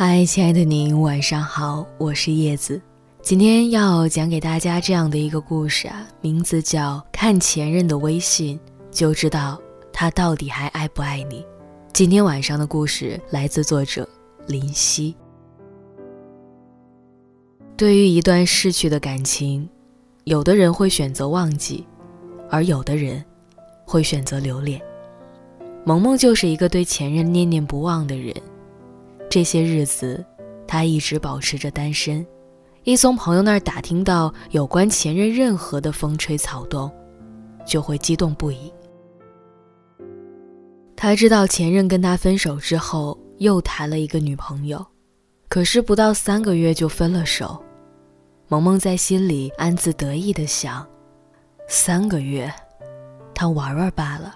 嗨，亲爱的您，晚上好，我是叶子。今天要讲给大家这样的一个故事啊，名字叫《看前任的微信就知道他到底还爱不爱你》。今天晚上的故事来自作者林夕。对于一段逝去的感情，有的人会选择忘记，而有的人会选择留恋。萌萌就是一个对前任念念不忘的人。这些日子，他一直保持着单身。一从朋友那儿打听到有关前任任何的风吹草动，就会激动不已。他知道前任跟他分手之后又谈了一个女朋友，可是不到三个月就分了手。萌萌在心里暗自得意的想：三个月，他玩玩罢了。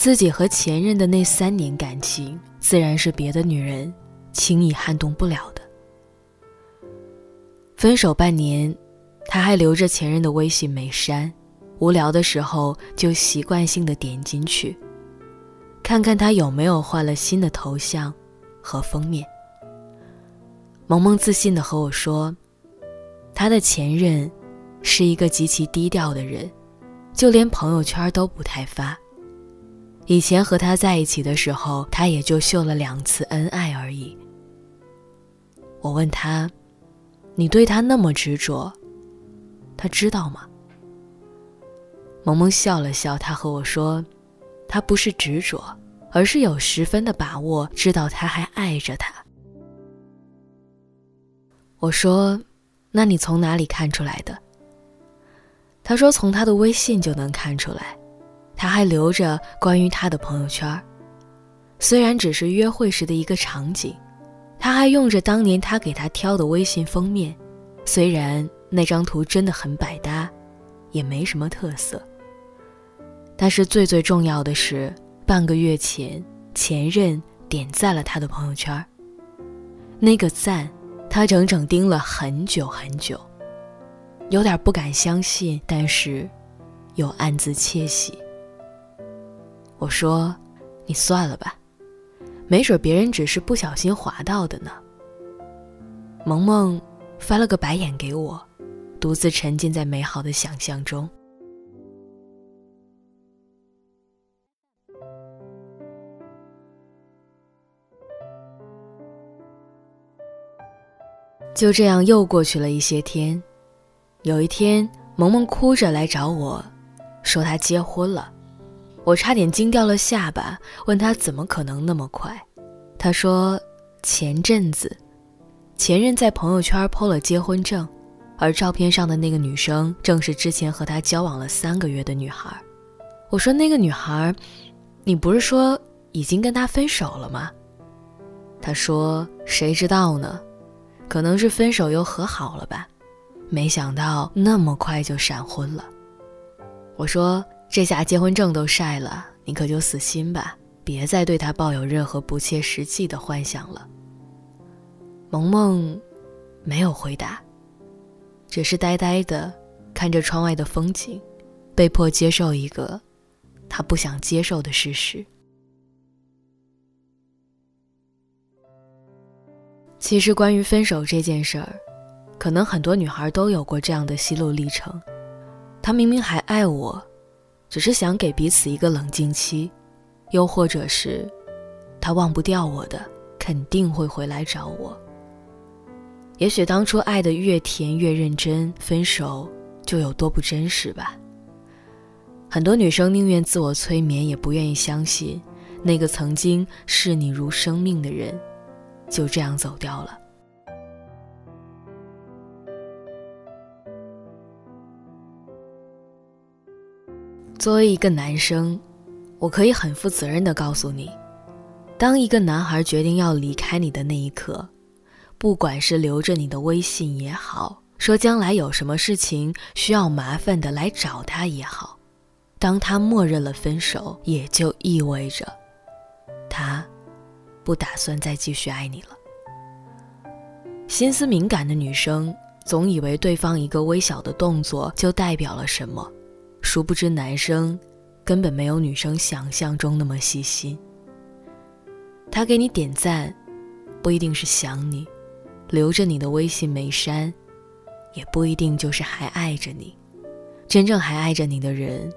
自己和前任的那三年感情，自然是别的女人轻易撼动不了的。分手半年，他还留着前任的微信没删，无聊的时候就习惯性的点进去，看看他有没有换了新的头像和封面。萌萌自信的和我说，他的前任是一个极其低调的人，就连朋友圈都不太发。以前和他在一起的时候，他也就秀了两次恩爱而已。我问他。你对他那么执着，他知道吗？萌萌笑了笑，他和我说：“他不是执着，而是有十分的把握，知道他还爱着他。”我说：“那你从哪里看出来的？”他说：“从他的微信就能看出来，他还留着关于他的朋友圈，虽然只是约会时的一个场景。”他还用着当年他给他挑的微信封面，虽然那张图真的很百搭，也没什么特色。但是最最重要的是，半个月前前任点赞了他的朋友圈。那个赞，他整整盯了很久很久，有点不敢相信，但是又暗自窃喜。我说：“你算了吧。”没准别人只是不小心滑到的呢。萌萌翻了个白眼给我，独自沉浸在美好的想象中。就这样又过去了一些天，有一天，萌萌哭着来找我，说她结婚了。我差点惊掉了下巴，问他怎么可能那么快？他说：“前阵子，前任在朋友圈 PO 了结婚证，而照片上的那个女生正是之前和他交往了三个月的女孩。”我说：“那个女孩，你不是说已经跟他分手了吗？”他说：“谁知道呢？可能是分手又和好了吧？没想到那么快就闪婚了。”我说。这下结婚证都晒了，你可就死心吧，别再对他抱有任何不切实际的幻想了。萌萌没有回答，只是呆呆的看着窗外的风景，被迫接受一个他不想接受的事实。其实，关于分手这件事儿，可能很多女孩都有过这样的心路历程：他明明还爱我。只是想给彼此一个冷静期，又或者是，他忘不掉我的，肯定会回来找我。也许当初爱的越甜越认真，分手就有多不真实吧。很多女生宁愿自我催眠，也不愿意相信，那个曾经视你如生命的人，就这样走掉了。作为一个男生，我可以很负责任的告诉你，当一个男孩决定要离开你的那一刻，不管是留着你的微信也好，说将来有什么事情需要麻烦的来找他也好，当他默认了分手，也就意味着，他，不打算再继续爱你了。心思敏感的女生总以为对方一个微小的动作就代表了什么。殊不知，男生根本没有女生想象中那么细心。他给你点赞，不一定是想你，留着你的微信没删，也不一定就是还爱着你。真正还爱着你的人，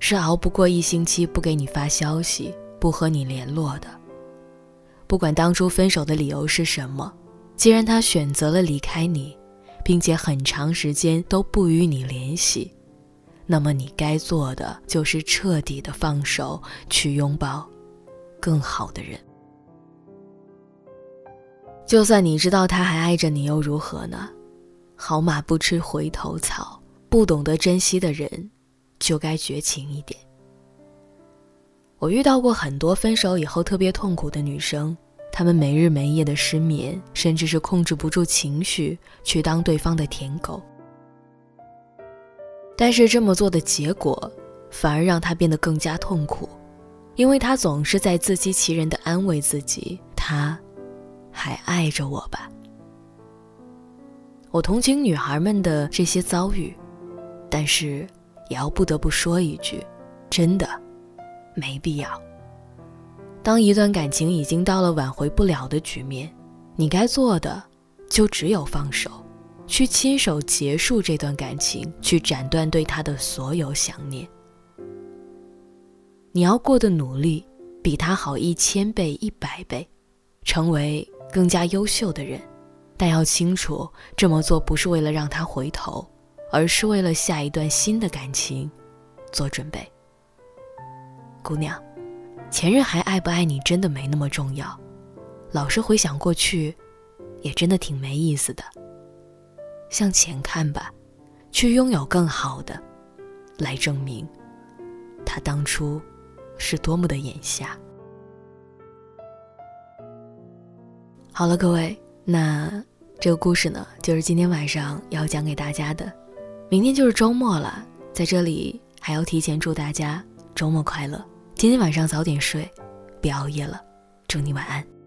是熬不过一星期不给你发消息、不和你联络的。不管当初分手的理由是什么，既然他选择了离开你，并且很长时间都不与你联系，那么你该做的就是彻底的放手，去拥抱更好的人。就算你知道他还爱着你，又如何呢？好马不吃回头草，不懂得珍惜的人，就该绝情一点。我遇到过很多分手以后特别痛苦的女生，她们没日没夜的失眠，甚至是控制不住情绪去当对方的舔狗。但是这么做的结果，反而让他变得更加痛苦，因为他总是在自欺欺人的安慰自己，他。还爱着我吧？我同情女孩们的这些遭遇，但是也要不得不说一句：真的，没必要。当一段感情已经到了挽回不了的局面，你该做的就只有放手，去亲手结束这段感情，去斩断对他的所有想念。你要过的努力，比他好一千倍、一百倍，成为。更加优秀的人，但要清楚，这么做不是为了让他回头，而是为了下一段新的感情做准备。姑娘，前任还爱不爱你真的没那么重要，老是回想过去，也真的挺没意思的。向前看吧，去拥有更好的，来证明他当初是多么的眼瞎。好了，各位，那这个故事呢，就是今天晚上要讲给大家的。明天就是周末了，在这里还要提前祝大家周末快乐。今天晚上早点睡，别熬夜了。祝你晚安。